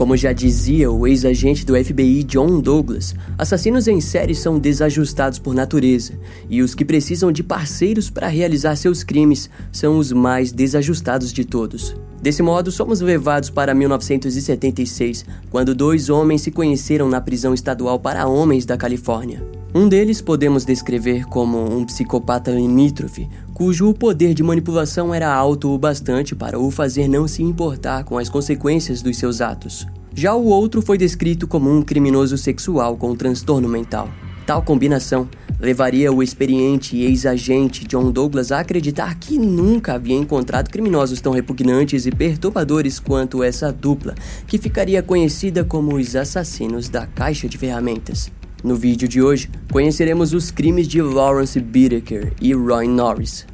Como já dizia o ex-agente do FBI John Douglas, assassinos em série são desajustados por natureza, e os que precisam de parceiros para realizar seus crimes são os mais desajustados de todos. Desse modo, somos levados para 1976, quando dois homens se conheceram na prisão estadual para homens da Califórnia. Um deles podemos descrever como um psicopata limítrofe, cujo poder de manipulação era alto o bastante para o fazer não se importar com as consequências dos seus atos. Já o outro foi descrito como um criminoso sexual com transtorno mental. Tal combinação levaria o experiente ex-agente John Douglas a acreditar que nunca havia encontrado criminosos tão repugnantes e perturbadores quanto essa dupla, que ficaria conhecida como os assassinos da caixa de ferramentas. No vídeo de hoje, conheceremos os crimes de Lawrence Bittaker e Roy Norris.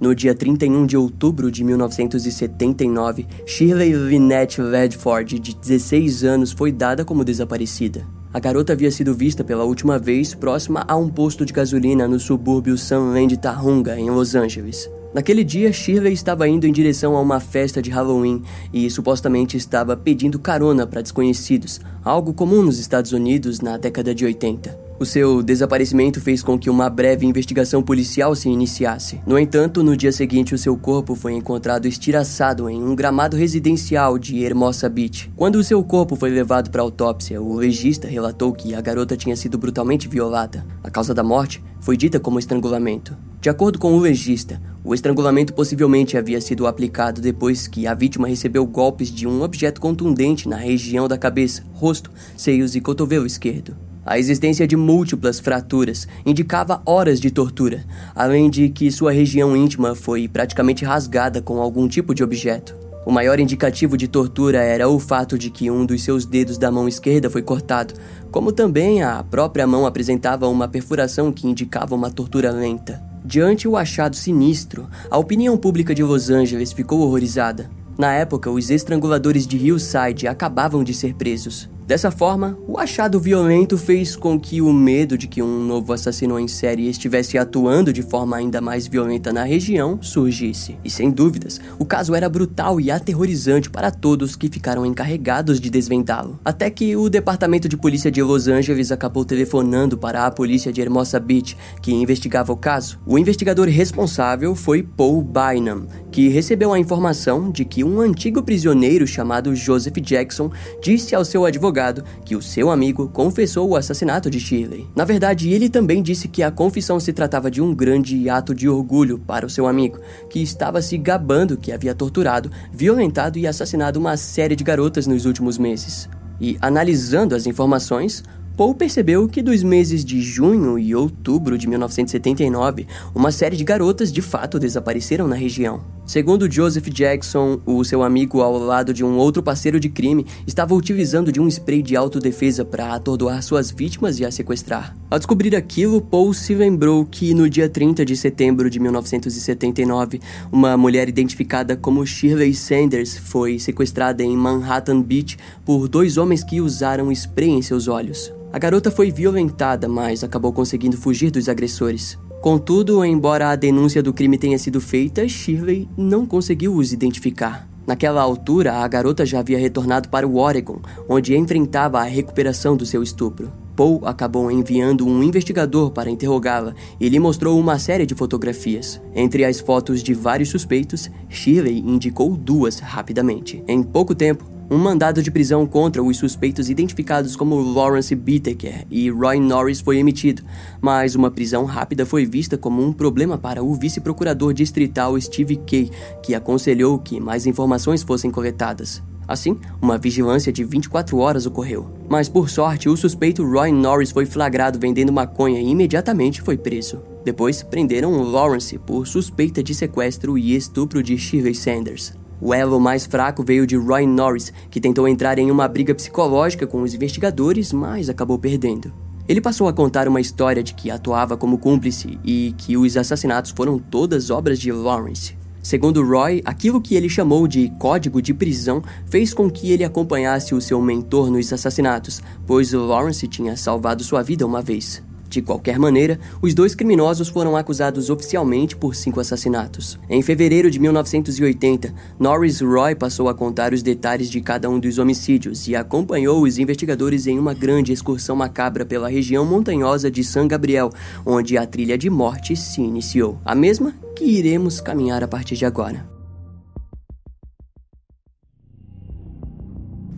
No dia 31 de outubro de 1979, Shirley Lynette Ledford, de 16 anos, foi dada como desaparecida. A garota havia sido vista pela última vez próxima a um posto de gasolina no subúrbio Sunland Tahunga, em Los Angeles. Naquele dia, Shirley estava indo em direção a uma festa de Halloween e supostamente estava pedindo carona para desconhecidos, algo comum nos Estados Unidos na década de 80. O seu desaparecimento fez com que uma breve investigação policial se iniciasse. No entanto, no dia seguinte, o seu corpo foi encontrado estiraçado em um gramado residencial de Hermosa Beach. Quando o seu corpo foi levado para autópsia, o legista relatou que a garota tinha sido brutalmente violada. A causa da morte foi dita como estrangulamento. De acordo com o legista, o estrangulamento possivelmente havia sido aplicado depois que a vítima recebeu golpes de um objeto contundente na região da cabeça, rosto, seios e cotovelo esquerdo. A existência de múltiplas fraturas indicava horas de tortura, além de que sua região íntima foi praticamente rasgada com algum tipo de objeto. O maior indicativo de tortura era o fato de que um dos seus dedos da mão esquerda foi cortado, como também a própria mão apresentava uma perfuração que indicava uma tortura lenta. Diante o achado sinistro, a opinião pública de Los Angeles ficou horrorizada. Na época, os estranguladores de Hillside acabavam de ser presos. Dessa forma, o achado violento fez com que o medo de que um novo assassino em série estivesse atuando de forma ainda mais violenta na região surgisse. E sem dúvidas, o caso era brutal e aterrorizante para todos que ficaram encarregados de desvendá-lo. Até que o Departamento de Polícia de Los Angeles acabou telefonando para a polícia de Hermosa Beach, que investigava o caso. O investigador responsável foi Paul Bynum, que recebeu a informação de que um antigo prisioneiro chamado Joseph Jackson disse ao seu advogado advogado que o seu amigo confessou o assassinato de Shirley. Na verdade, ele também disse que a confissão se tratava de um grande ato de orgulho para o seu amigo, que estava se gabando que havia torturado, violentado e assassinado uma série de garotas nos últimos meses. E analisando as informações, Paul percebeu que dos meses de junho e outubro de 1979, uma série de garotas de fato desapareceram na região. Segundo Joseph Jackson, o seu amigo ao lado de um outro parceiro de crime estava utilizando de um spray de autodefesa para atordoar suas vítimas e as sequestrar. Ao descobrir aquilo, Paul se lembrou que no dia 30 de setembro de 1979, uma mulher identificada como Shirley Sanders foi sequestrada em Manhattan Beach por dois homens que usaram spray em seus olhos. A garota foi violentada, mas acabou conseguindo fugir dos agressores. Contudo, embora a denúncia do crime tenha sido feita, Shirley não conseguiu os identificar. Naquela altura, a garota já havia retornado para o Oregon, onde enfrentava a recuperação do seu estupro. Paul acabou enviando um investigador para interrogá-la e lhe mostrou uma série de fotografias. Entre as fotos de vários suspeitos, Shirley indicou duas rapidamente. Em pouco tempo, um mandado de prisão contra os suspeitos identificados como Lawrence Bittaker e Roy Norris foi emitido, mas uma prisão rápida foi vista como um problema para o vice-procurador distrital Steve Kay, que aconselhou que mais informações fossem coletadas. Assim, uma vigilância de 24 horas ocorreu. Mas por sorte, o suspeito Roy Norris foi flagrado vendendo maconha e imediatamente foi preso. Depois, prenderam Lawrence por suspeita de sequestro e estupro de Shirley Sanders. O elo mais fraco veio de Roy Norris, que tentou entrar em uma briga psicológica com os investigadores, mas acabou perdendo. Ele passou a contar uma história de que atuava como cúmplice e que os assassinatos foram todas obras de Lawrence. Segundo Roy, aquilo que ele chamou de código de prisão fez com que ele acompanhasse o seu mentor nos assassinatos, pois Lawrence tinha salvado sua vida uma vez. De qualquer maneira, os dois criminosos foram acusados oficialmente por cinco assassinatos. Em fevereiro de 1980, Norris Roy passou a contar os detalhes de cada um dos homicídios e acompanhou os investigadores em uma grande excursão macabra pela região montanhosa de San Gabriel, onde a trilha de morte se iniciou. A mesma que iremos caminhar a partir de agora.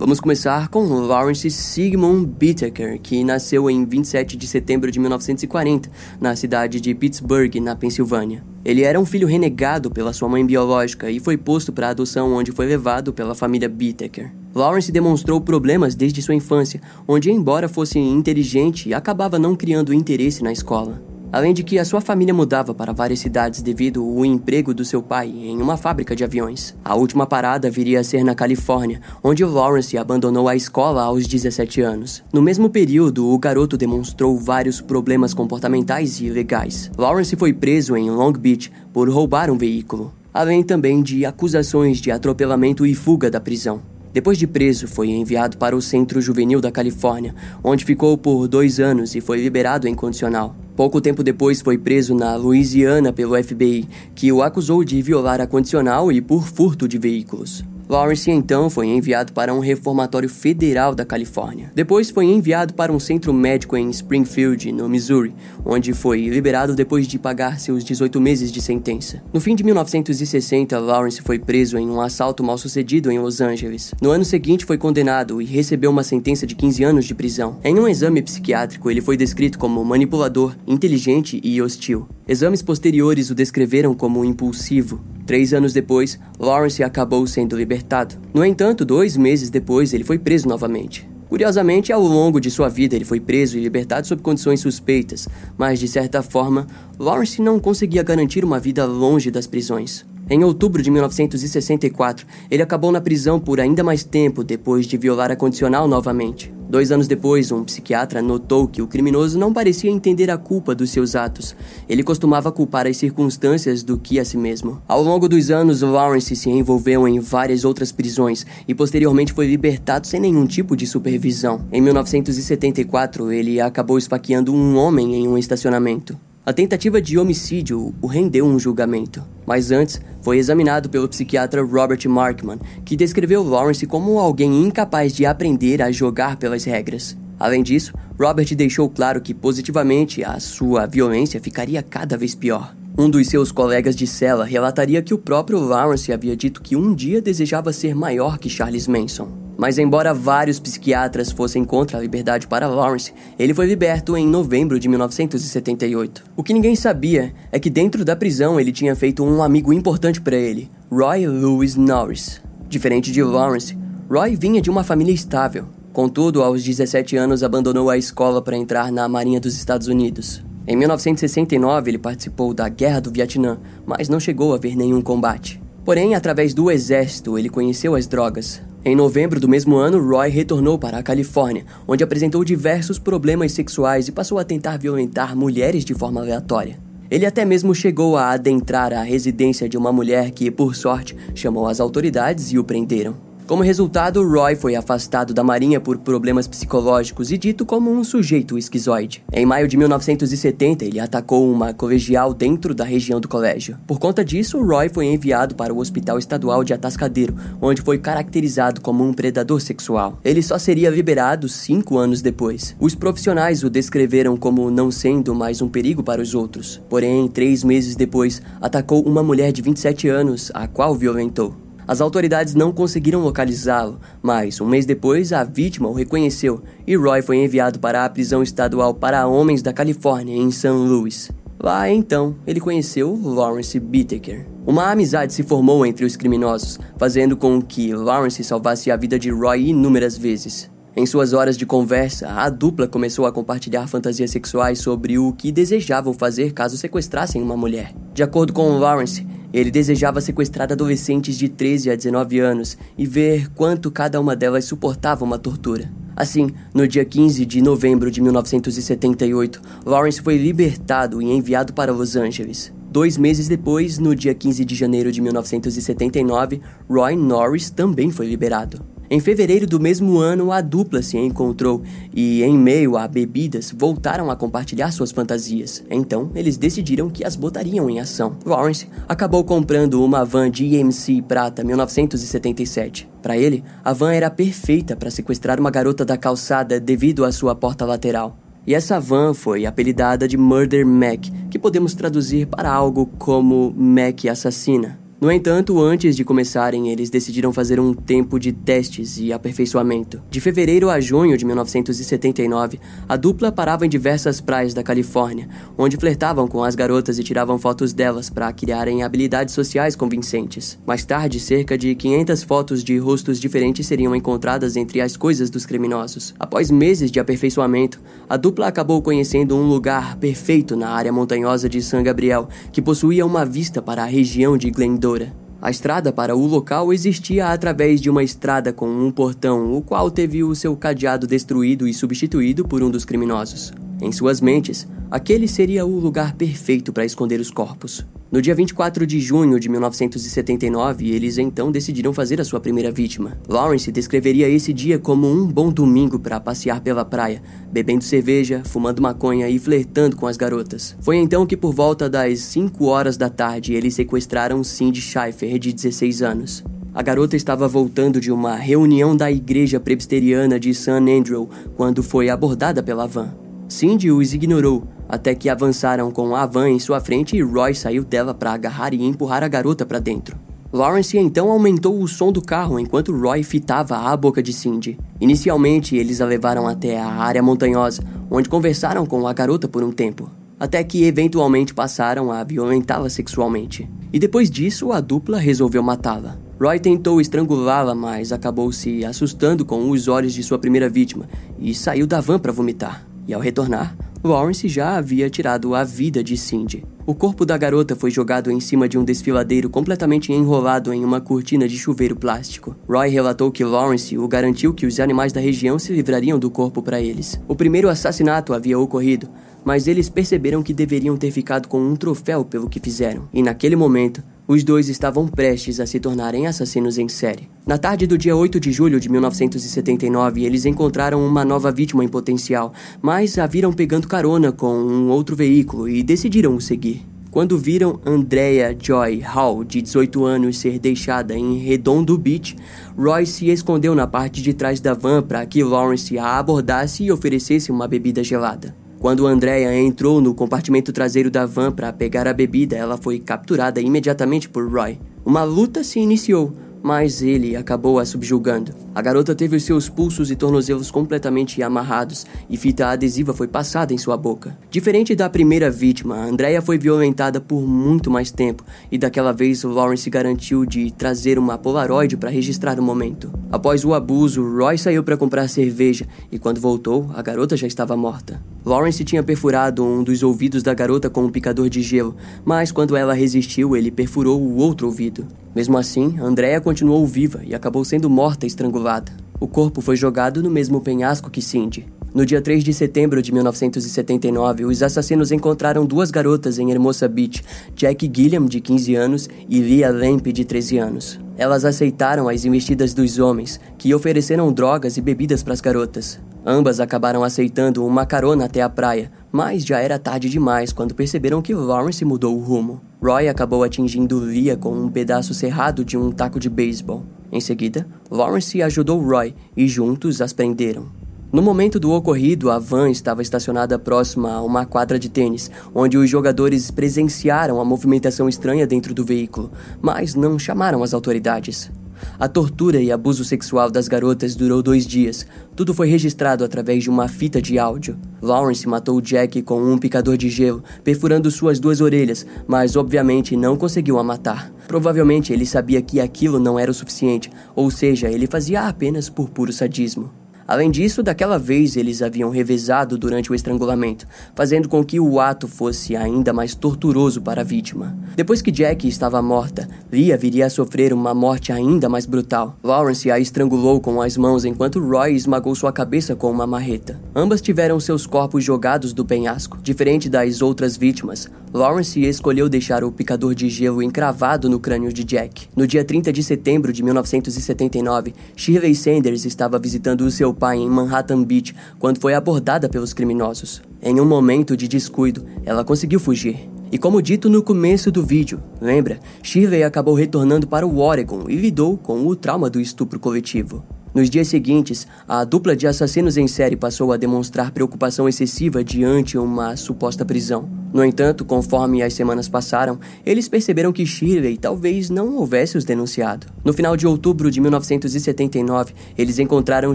Vamos começar com Lawrence Sigmund Bittaker, que nasceu em 27 de setembro de 1940, na cidade de Pittsburgh, na Pensilvânia. Ele era um filho renegado pela sua mãe biológica e foi posto para adoção onde foi levado pela família Bittaker. Lawrence demonstrou problemas desde sua infância, onde embora fosse inteligente, acabava não criando interesse na escola. Além de que a sua família mudava para várias cidades devido ao emprego do seu pai em uma fábrica de aviões. A última parada viria a ser na Califórnia, onde Lawrence abandonou a escola aos 17 anos. No mesmo período, o garoto demonstrou vários problemas comportamentais e legais. Lawrence foi preso em Long Beach por roubar um veículo, além também de acusações de atropelamento e fuga da prisão. Depois de preso, foi enviado para o Centro Juvenil da Califórnia, onde ficou por dois anos e foi liberado em condicional. Pouco tempo depois foi preso na Louisiana pelo FBI, que o acusou de violar a condicional e por furto de veículos. Lawrence então foi enviado para um reformatório federal da Califórnia. Depois foi enviado para um centro médico em Springfield, no Missouri, onde foi liberado depois de pagar seus 18 meses de sentença. No fim de 1960, Lawrence foi preso em um assalto mal sucedido em Los Angeles. No ano seguinte foi condenado e recebeu uma sentença de 15 anos de prisão. Em um exame psiquiátrico, ele foi descrito como manipulador, inteligente e hostil. Exames posteriores o descreveram como impulsivo. Três anos depois, Lawrence acabou sendo libertado. No entanto, dois meses depois, ele foi preso novamente. Curiosamente, ao longo de sua vida, ele foi preso e libertado sob condições suspeitas, mas de certa forma, Lawrence não conseguia garantir uma vida longe das prisões. Em outubro de 1964, ele acabou na prisão por ainda mais tempo depois de violar a condicional novamente. Dois anos depois, um psiquiatra notou que o criminoso não parecia entender a culpa dos seus atos. Ele costumava culpar as circunstâncias do que a si mesmo. Ao longo dos anos, Lawrence se envolveu em várias outras prisões e posteriormente foi libertado sem nenhum tipo de supervisão. Em 1974, ele acabou esfaqueando um homem em um estacionamento. A tentativa de homicídio o rendeu um julgamento, mas antes foi examinado pelo psiquiatra Robert Markman, que descreveu Lawrence como alguém incapaz de aprender a jogar pelas regras. Além disso, Robert deixou claro que positivamente a sua violência ficaria cada vez pior. Um dos seus colegas de cela relataria que o próprio Lawrence havia dito que um dia desejava ser maior que Charles Manson. Mas, embora vários psiquiatras fossem contra a liberdade para Lawrence, ele foi liberto em novembro de 1978. O que ninguém sabia é que dentro da prisão ele tinha feito um amigo importante para ele, Roy Lewis Norris. Diferente de Lawrence, Roy vinha de uma família estável. Contudo, aos 17 anos abandonou a escola para entrar na Marinha dos Estados Unidos. Em 1969, ele participou da Guerra do Vietnã, mas não chegou a ver nenhum combate. Porém, através do exército, ele conheceu as drogas. Em novembro do mesmo ano, Roy retornou para a Califórnia, onde apresentou diversos problemas sexuais e passou a tentar violentar mulheres de forma aleatória. Ele até mesmo chegou a adentrar a residência de uma mulher que, por sorte, chamou as autoridades e o prenderam. Como resultado, Roy foi afastado da Marinha por problemas psicológicos e dito como um sujeito esquizoide. Em maio de 1970, ele atacou uma colegial dentro da região do colégio. Por conta disso, Roy foi enviado para o Hospital Estadual de Atascadeiro, onde foi caracterizado como um predador sexual. Ele só seria liberado cinco anos depois. Os profissionais o descreveram como não sendo mais um perigo para os outros. Porém, três meses depois, atacou uma mulher de 27 anos, a qual violentou. As autoridades não conseguiram localizá-lo, mas um mês depois a vítima o reconheceu e Roy foi enviado para a prisão estadual para homens da Califórnia, em St. Louis. Lá então, ele conheceu Lawrence Bittaker. Uma amizade se formou entre os criminosos, fazendo com que Lawrence salvasse a vida de Roy inúmeras vezes. Em suas horas de conversa, a dupla começou a compartilhar fantasias sexuais sobre o que desejavam fazer caso sequestrassem uma mulher. De acordo com Lawrence, ele desejava sequestrar adolescentes de 13 a 19 anos e ver quanto cada uma delas suportava uma tortura. Assim, no dia 15 de novembro de 1978, Lawrence foi libertado e enviado para Los Angeles. Dois meses depois, no dia 15 de janeiro de 1979, Roy Norris também foi liberado. Em fevereiro do mesmo ano, a dupla se encontrou e, em meio a bebidas, voltaram a compartilhar suas fantasias. Então, eles decidiram que as botariam em ação. Lawrence acabou comprando uma van GMC Prata 1977. Para ele, a van era perfeita para sequestrar uma garota da calçada devido à sua porta lateral. E essa van foi apelidada de Murder Mac, que podemos traduzir para algo como Mac assassina. No entanto, antes de começarem, eles decidiram fazer um tempo de testes e aperfeiçoamento. De fevereiro a junho de 1979, a dupla parava em diversas praias da Califórnia, onde flertavam com as garotas e tiravam fotos delas para criarem habilidades sociais convincentes. Mais tarde, cerca de 500 fotos de rostos diferentes seriam encontradas entre as coisas dos criminosos. Após meses de aperfeiçoamento, a dupla acabou conhecendo um lugar perfeito na área montanhosa de San Gabriel, que possuía uma vista para a região de Glendale a estrada para o local existia através de uma estrada com um portão, o qual teve o seu cadeado destruído e substituído por um dos criminosos. Em suas mentes, aquele seria o lugar perfeito para esconder os corpos. No dia 24 de junho de 1979, eles então decidiram fazer a sua primeira vítima. Lawrence descreveria esse dia como um bom domingo para passear pela praia, bebendo cerveja, fumando maconha e flertando com as garotas. Foi então que, por volta das 5 horas da tarde, eles sequestraram Cindy Schaefer, de 16 anos. A garota estava voltando de uma reunião da igreja presbiteriana de San Andrew quando foi abordada pela van. Cindy os ignorou, até que avançaram com a van em sua frente e Roy saiu dela para agarrar e empurrar a garota para dentro. Lawrence então aumentou o som do carro enquanto Roy fitava a boca de Cindy. Inicialmente, eles a levaram até a área montanhosa, onde conversaram com a garota por um tempo, até que eventualmente passaram a violentá-la sexualmente. E depois disso, a dupla resolveu matá-la. Roy tentou estrangulá-la, mas acabou se assustando com os olhos de sua primeira vítima e saiu da van para vomitar. E ao retornar, Lawrence já havia tirado a vida de Cindy. O corpo da garota foi jogado em cima de um desfiladeiro completamente enrolado em uma cortina de chuveiro plástico. Roy relatou que Lawrence o garantiu que os animais da região se livrariam do corpo para eles. O primeiro assassinato havia ocorrido, mas eles perceberam que deveriam ter ficado com um troféu pelo que fizeram. E naquele momento, os dois estavam prestes a se tornarem assassinos em série. Na tarde do dia 8 de julho de 1979, eles encontraram uma nova vítima em potencial, mas a viram pegando carona com um outro veículo e decidiram o seguir. Quando viram Andrea Joy Hall, de 18 anos, ser deixada em Redondo Beach, Roy se escondeu na parte de trás da van para que Lawrence a abordasse e oferecesse uma bebida gelada. Quando Andrea entrou no compartimento traseiro da van para pegar a bebida, ela foi capturada imediatamente por Roy. Uma luta se iniciou, mas ele acabou a subjugando. A garota teve os seus pulsos e tornozelos completamente amarrados e fita adesiva foi passada em sua boca. Diferente da primeira vítima, Andrea foi violentada por muito mais tempo e daquela vez Lawrence garantiu de trazer uma Polaroid para registrar o momento. Após o abuso, Roy saiu para comprar cerveja e quando voltou, a garota já estava morta. Lawrence tinha perfurado um dos ouvidos da garota com um picador de gelo, mas quando ela resistiu, ele perfurou o outro ouvido. Mesmo assim, Andrea continuou viva e acabou sendo morta estrangulada. O corpo foi jogado no mesmo penhasco que Cindy. No dia 3 de setembro de 1979, os assassinos encontraram duas garotas em Hermosa Beach, Jack Gilliam, de 15 anos, e Leah Lamp, de 13 anos. Elas aceitaram as investidas dos homens, que ofereceram drogas e bebidas para as garotas. Ambas acabaram aceitando uma carona até a praia, mas já era tarde demais quando perceberam que Lawrence mudou o rumo. Roy acabou atingindo Leah com um pedaço cerrado de um taco de beisebol. Em seguida, Lawrence ajudou Roy e juntos as prenderam. No momento do ocorrido, a van estava estacionada próxima a uma quadra de tênis, onde os jogadores presenciaram a movimentação estranha dentro do veículo, mas não chamaram as autoridades. A tortura e abuso sexual das garotas durou dois dias. Tudo foi registrado através de uma fita de áudio. Lawrence matou Jack com um picador de gelo, perfurando suas duas orelhas, mas obviamente não conseguiu a matar. Provavelmente ele sabia que aquilo não era o suficiente, ou seja, ele fazia apenas por puro sadismo. Além disso, daquela vez eles haviam revezado durante o estrangulamento, fazendo com que o ato fosse ainda mais torturoso para a vítima. Depois que Jack estava morta, Leah viria a sofrer uma morte ainda mais brutal. Lawrence a estrangulou com as mãos enquanto Roy esmagou sua cabeça com uma marreta. Ambas tiveram seus corpos jogados do penhasco. Diferente das outras vítimas, Lawrence escolheu deixar o picador de gelo encravado no crânio de Jack. No dia 30 de setembro de 1979, Shirley Sanders estava visitando o seu pai em Manhattan Beach quando foi abordada pelos criminosos. Em um momento de descuido, ela conseguiu fugir. E como dito no começo do vídeo, lembra? Shirley acabou retornando para o Oregon e lidou com o trauma do estupro coletivo. Nos dias seguintes, a dupla de assassinos em série passou a demonstrar preocupação excessiva diante uma suposta prisão. No entanto, conforme as semanas passaram, eles perceberam que Shirley talvez não houvesse os denunciado. No final de outubro de 1979, eles encontraram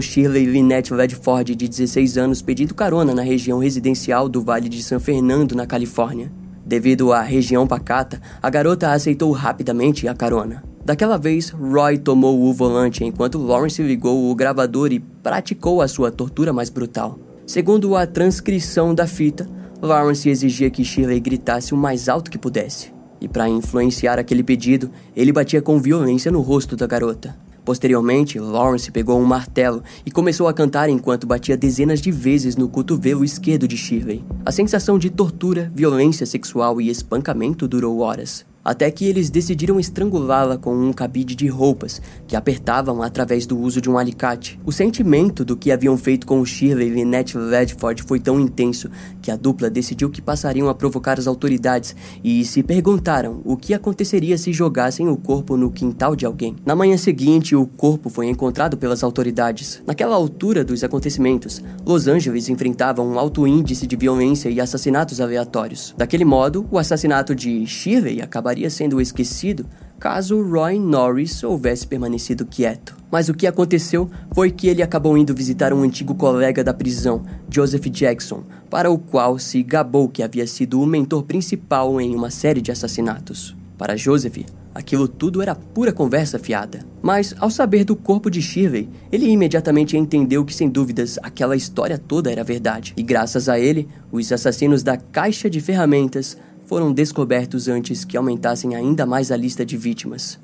Shirley Lynette Ledford, de 16 anos, pedindo carona na região residencial do Vale de San Fernando, na Califórnia. Devido à região pacata, a garota aceitou rapidamente a carona. Daquela vez, Roy tomou o volante enquanto Lawrence ligou o gravador e praticou a sua tortura mais brutal. Segundo a transcrição da fita, Lawrence exigia que Shirley gritasse o mais alto que pudesse. E para influenciar aquele pedido, ele batia com violência no rosto da garota. Posteriormente, Lawrence pegou um martelo e começou a cantar enquanto batia dezenas de vezes no cotovelo esquerdo de Shirley. A sensação de tortura, violência sexual e espancamento durou horas até que eles decidiram estrangulá-la com um cabide de roupas que apertavam através do uso de um alicate. O sentimento do que haviam feito com Shirley e Lynette Ledford foi tão intenso que a dupla decidiu que passariam a provocar as autoridades e se perguntaram o que aconteceria se jogassem o corpo no quintal de alguém. Na manhã seguinte, o corpo foi encontrado pelas autoridades. Naquela altura dos acontecimentos, Los Angeles enfrentava um alto índice de violência e assassinatos aleatórios. Daquele modo, o assassinato de Shirley acabaria acabaria sendo esquecido caso Roy Norris houvesse permanecido quieto. Mas o que aconteceu foi que ele acabou indo visitar um antigo colega da prisão, Joseph Jackson, para o qual se gabou que havia sido o mentor principal em uma série de assassinatos. Para Joseph, aquilo tudo era pura conversa fiada. Mas, ao saber do corpo de Shirley, ele imediatamente entendeu que, sem dúvidas, aquela história toda era verdade. E graças a ele, os assassinos da caixa de ferramentas foram descobertos antes que aumentassem ainda mais a lista de vítimas.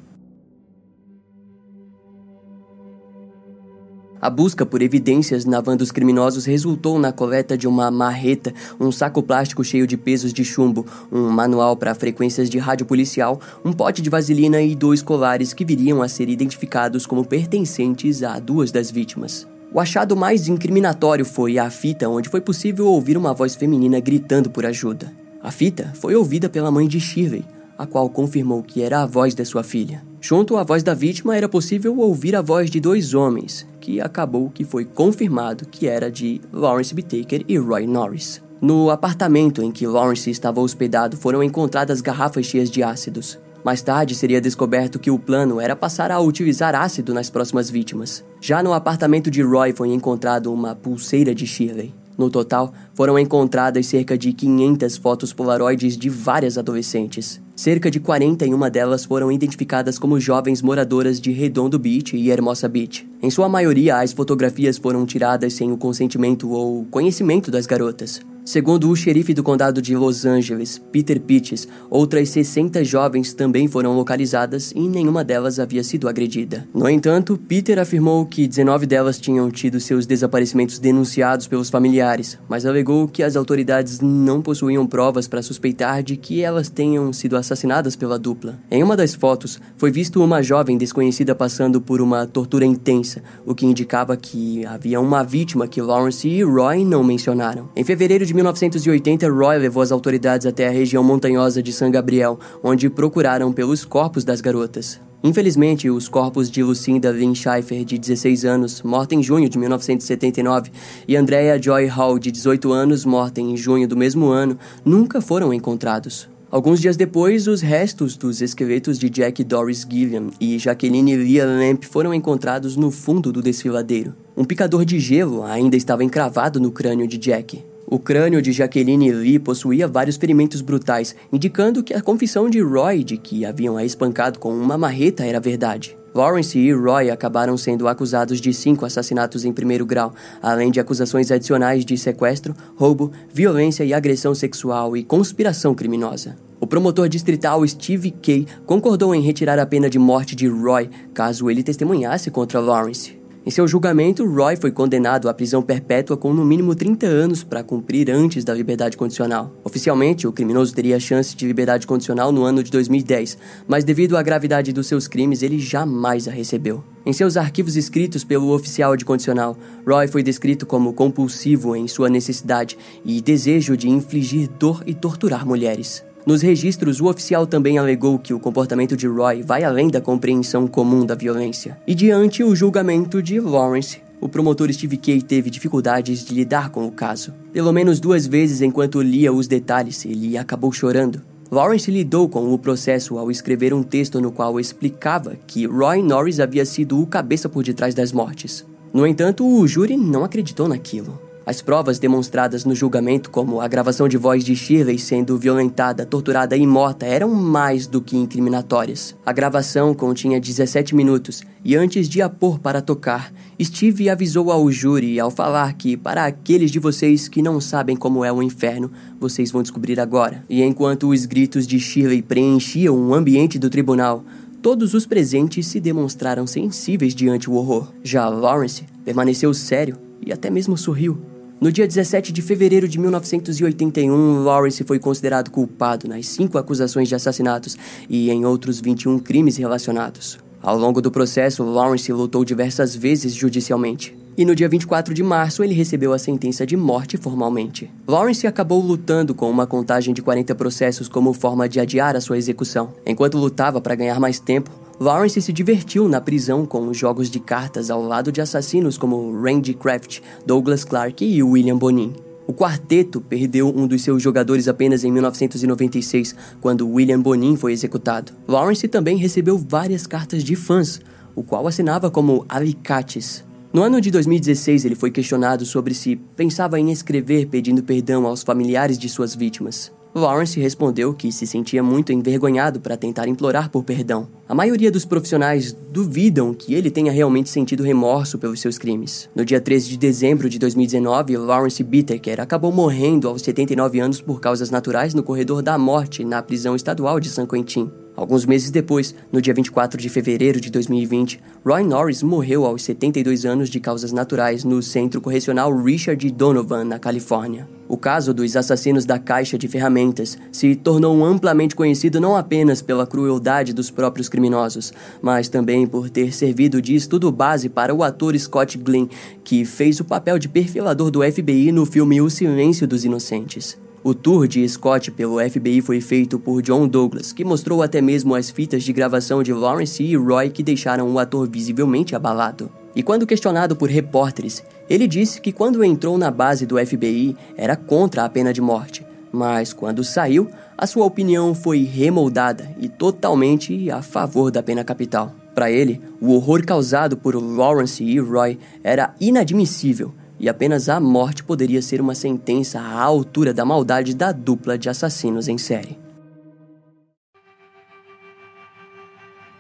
A busca por evidências na van dos criminosos resultou na coleta de uma marreta, um saco plástico cheio de pesos de chumbo, um manual para frequências de rádio policial, um pote de vaselina e dois colares que viriam a ser identificados como pertencentes a duas das vítimas. O achado mais incriminatório foi a fita onde foi possível ouvir uma voz feminina gritando por ajuda. A fita foi ouvida pela mãe de Shirley, a qual confirmou que era a voz da sua filha. Junto à voz da vítima era possível ouvir a voz de dois homens, que acabou que foi confirmado que era de Lawrence Bittaker e Roy Norris. No apartamento em que Lawrence estava hospedado foram encontradas garrafas cheias de ácidos. Mais tarde seria descoberto que o plano era passar a utilizar ácido nas próximas vítimas. Já no apartamento de Roy foi encontrado uma pulseira de Shirley. No total, foram encontradas cerca de 500 fotos polaroides de várias adolescentes. Cerca de 41 delas foram identificadas como jovens moradoras de Redondo Beach e Hermosa Beach. Em sua maioria, as fotografias foram tiradas sem o consentimento ou conhecimento das garotas. Segundo o xerife do condado de Los Angeles, Peter Pitts, outras 60 jovens também foram localizadas e nenhuma delas havia sido agredida. No entanto, Peter afirmou que 19 delas tinham tido seus desaparecimentos denunciados pelos familiares, mas alegou que as autoridades não possuíam provas para suspeitar de que elas tenham sido assassinadas pela dupla. Em uma das fotos, foi visto uma jovem desconhecida passando por uma tortura intensa, o que indicava que havia uma vítima que Lawrence e Roy não mencionaram. Em fevereiro de 1980, Roy levou as autoridades até a região montanhosa de San Gabriel, onde procuraram pelos corpos das garotas. Infelizmente, os corpos de Lucinda Lynn Schaefer, de 16 anos, morta em junho de 1979, e Andrea Joy Hall, de 18 anos, morta em junho do mesmo ano, nunca foram encontrados. Alguns dias depois, os restos dos esqueletos de Jack Doris Gilliam e Jacqueline Leah Lamp foram encontrados no fundo do desfiladeiro. Um picador de gelo ainda estava encravado no crânio de Jack. O crânio de Jacqueline Lee possuía vários ferimentos brutais, indicando que a confissão de Roy de que haviam a espancado com uma marreta era verdade. Lawrence e Roy acabaram sendo acusados de cinco assassinatos em primeiro grau, além de acusações adicionais de sequestro, roubo, violência e agressão sexual e conspiração criminosa. O promotor distrital Steve Kay concordou em retirar a pena de morte de Roy caso ele testemunhasse contra Lawrence. Em seu julgamento, Roy foi condenado à prisão perpétua com no mínimo 30 anos para cumprir antes da liberdade condicional. Oficialmente, o criminoso teria chance de liberdade condicional no ano de 2010, mas devido à gravidade dos seus crimes, ele jamais a recebeu. Em seus arquivos escritos pelo oficial de condicional, Roy foi descrito como compulsivo em sua necessidade e desejo de infligir dor e torturar mulheres. Nos registros, o oficial também alegou que o comportamento de Roy vai além da compreensão comum da violência. E diante o julgamento de Lawrence, o promotor Steve Kay teve dificuldades de lidar com o caso. Pelo menos duas vezes enquanto lia os detalhes, ele acabou chorando. Lawrence lidou com o processo ao escrever um texto no qual explicava que Roy Norris havia sido o cabeça por detrás das mortes. No entanto, o júri não acreditou naquilo. As provas demonstradas no julgamento, como a gravação de voz de Shirley sendo violentada, torturada e morta, eram mais do que incriminatórias. A gravação continha 17 minutos e antes de a pôr para tocar, Steve avisou ao júri ao falar que, para aqueles de vocês que não sabem como é o inferno, vocês vão descobrir agora. E enquanto os gritos de Shirley preenchiam o ambiente do tribunal, todos os presentes se demonstraram sensíveis diante o horror. Já Lawrence permaneceu sério e até mesmo sorriu. No dia 17 de fevereiro de 1981, Lawrence foi considerado culpado nas cinco acusações de assassinatos e em outros 21 crimes relacionados. Ao longo do processo, Lawrence lutou diversas vezes judicialmente. E no dia 24 de março, ele recebeu a sentença de morte formalmente. Lawrence acabou lutando com uma contagem de 40 processos como forma de adiar a sua execução. Enquanto lutava para ganhar mais tempo, Lawrence se divertiu na prisão com jogos de cartas ao lado de assassinos como Randy Kraft, Douglas Clark e William Bonin. O quarteto perdeu um dos seus jogadores apenas em 1996, quando William Bonin foi executado. Lawrence também recebeu várias cartas de fãs, o qual assinava como alicates. No ano de 2016, ele foi questionado sobre se pensava em escrever pedindo perdão aos familiares de suas vítimas. Lawrence respondeu que se sentia muito envergonhado para tentar implorar por perdão. A maioria dos profissionais duvidam que ele tenha realmente sentido remorso pelos seus crimes. No dia 13 de dezembro de 2019, Lawrence Bittaker acabou morrendo aos 79 anos por causas naturais no corredor da morte na prisão estadual de San Quentin. Alguns meses depois, no dia 24 de fevereiro de 2020, Roy Norris morreu aos 72 anos de causas naturais no Centro Correcional Richard Donovan, na Califórnia. O caso dos assassinos da caixa de ferramentas se tornou amplamente conhecido não apenas pela crueldade dos próprios criminosos, mas também por ter servido de estudo base para o ator Scott Glenn, que fez o papel de perfilador do FBI no filme O Silêncio dos Inocentes. O tour de Scott pelo FBI foi feito por John Douglas, que mostrou até mesmo as fitas de gravação de Lawrence e Roy que deixaram o ator visivelmente abalado. E quando questionado por repórteres, ele disse que quando entrou na base do FBI era contra a pena de morte, mas quando saiu, a sua opinião foi remoldada e totalmente a favor da pena capital. Para ele, o horror causado por Lawrence e Roy era inadmissível e apenas a morte poderia ser uma sentença à altura da maldade da dupla de assassinos em série.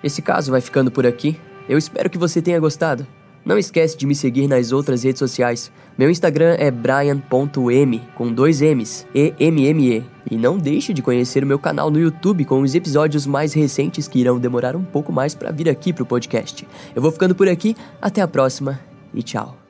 Esse caso vai ficando por aqui. Eu espero que você tenha gostado. Não esquece de me seguir nas outras redes sociais. Meu Instagram é brian.m com dois M's, E-M-M-E. E não deixe de conhecer o meu canal no YouTube com os episódios mais recentes que irão demorar um pouco mais para vir aqui pro podcast. Eu vou ficando por aqui, até a próxima e tchau.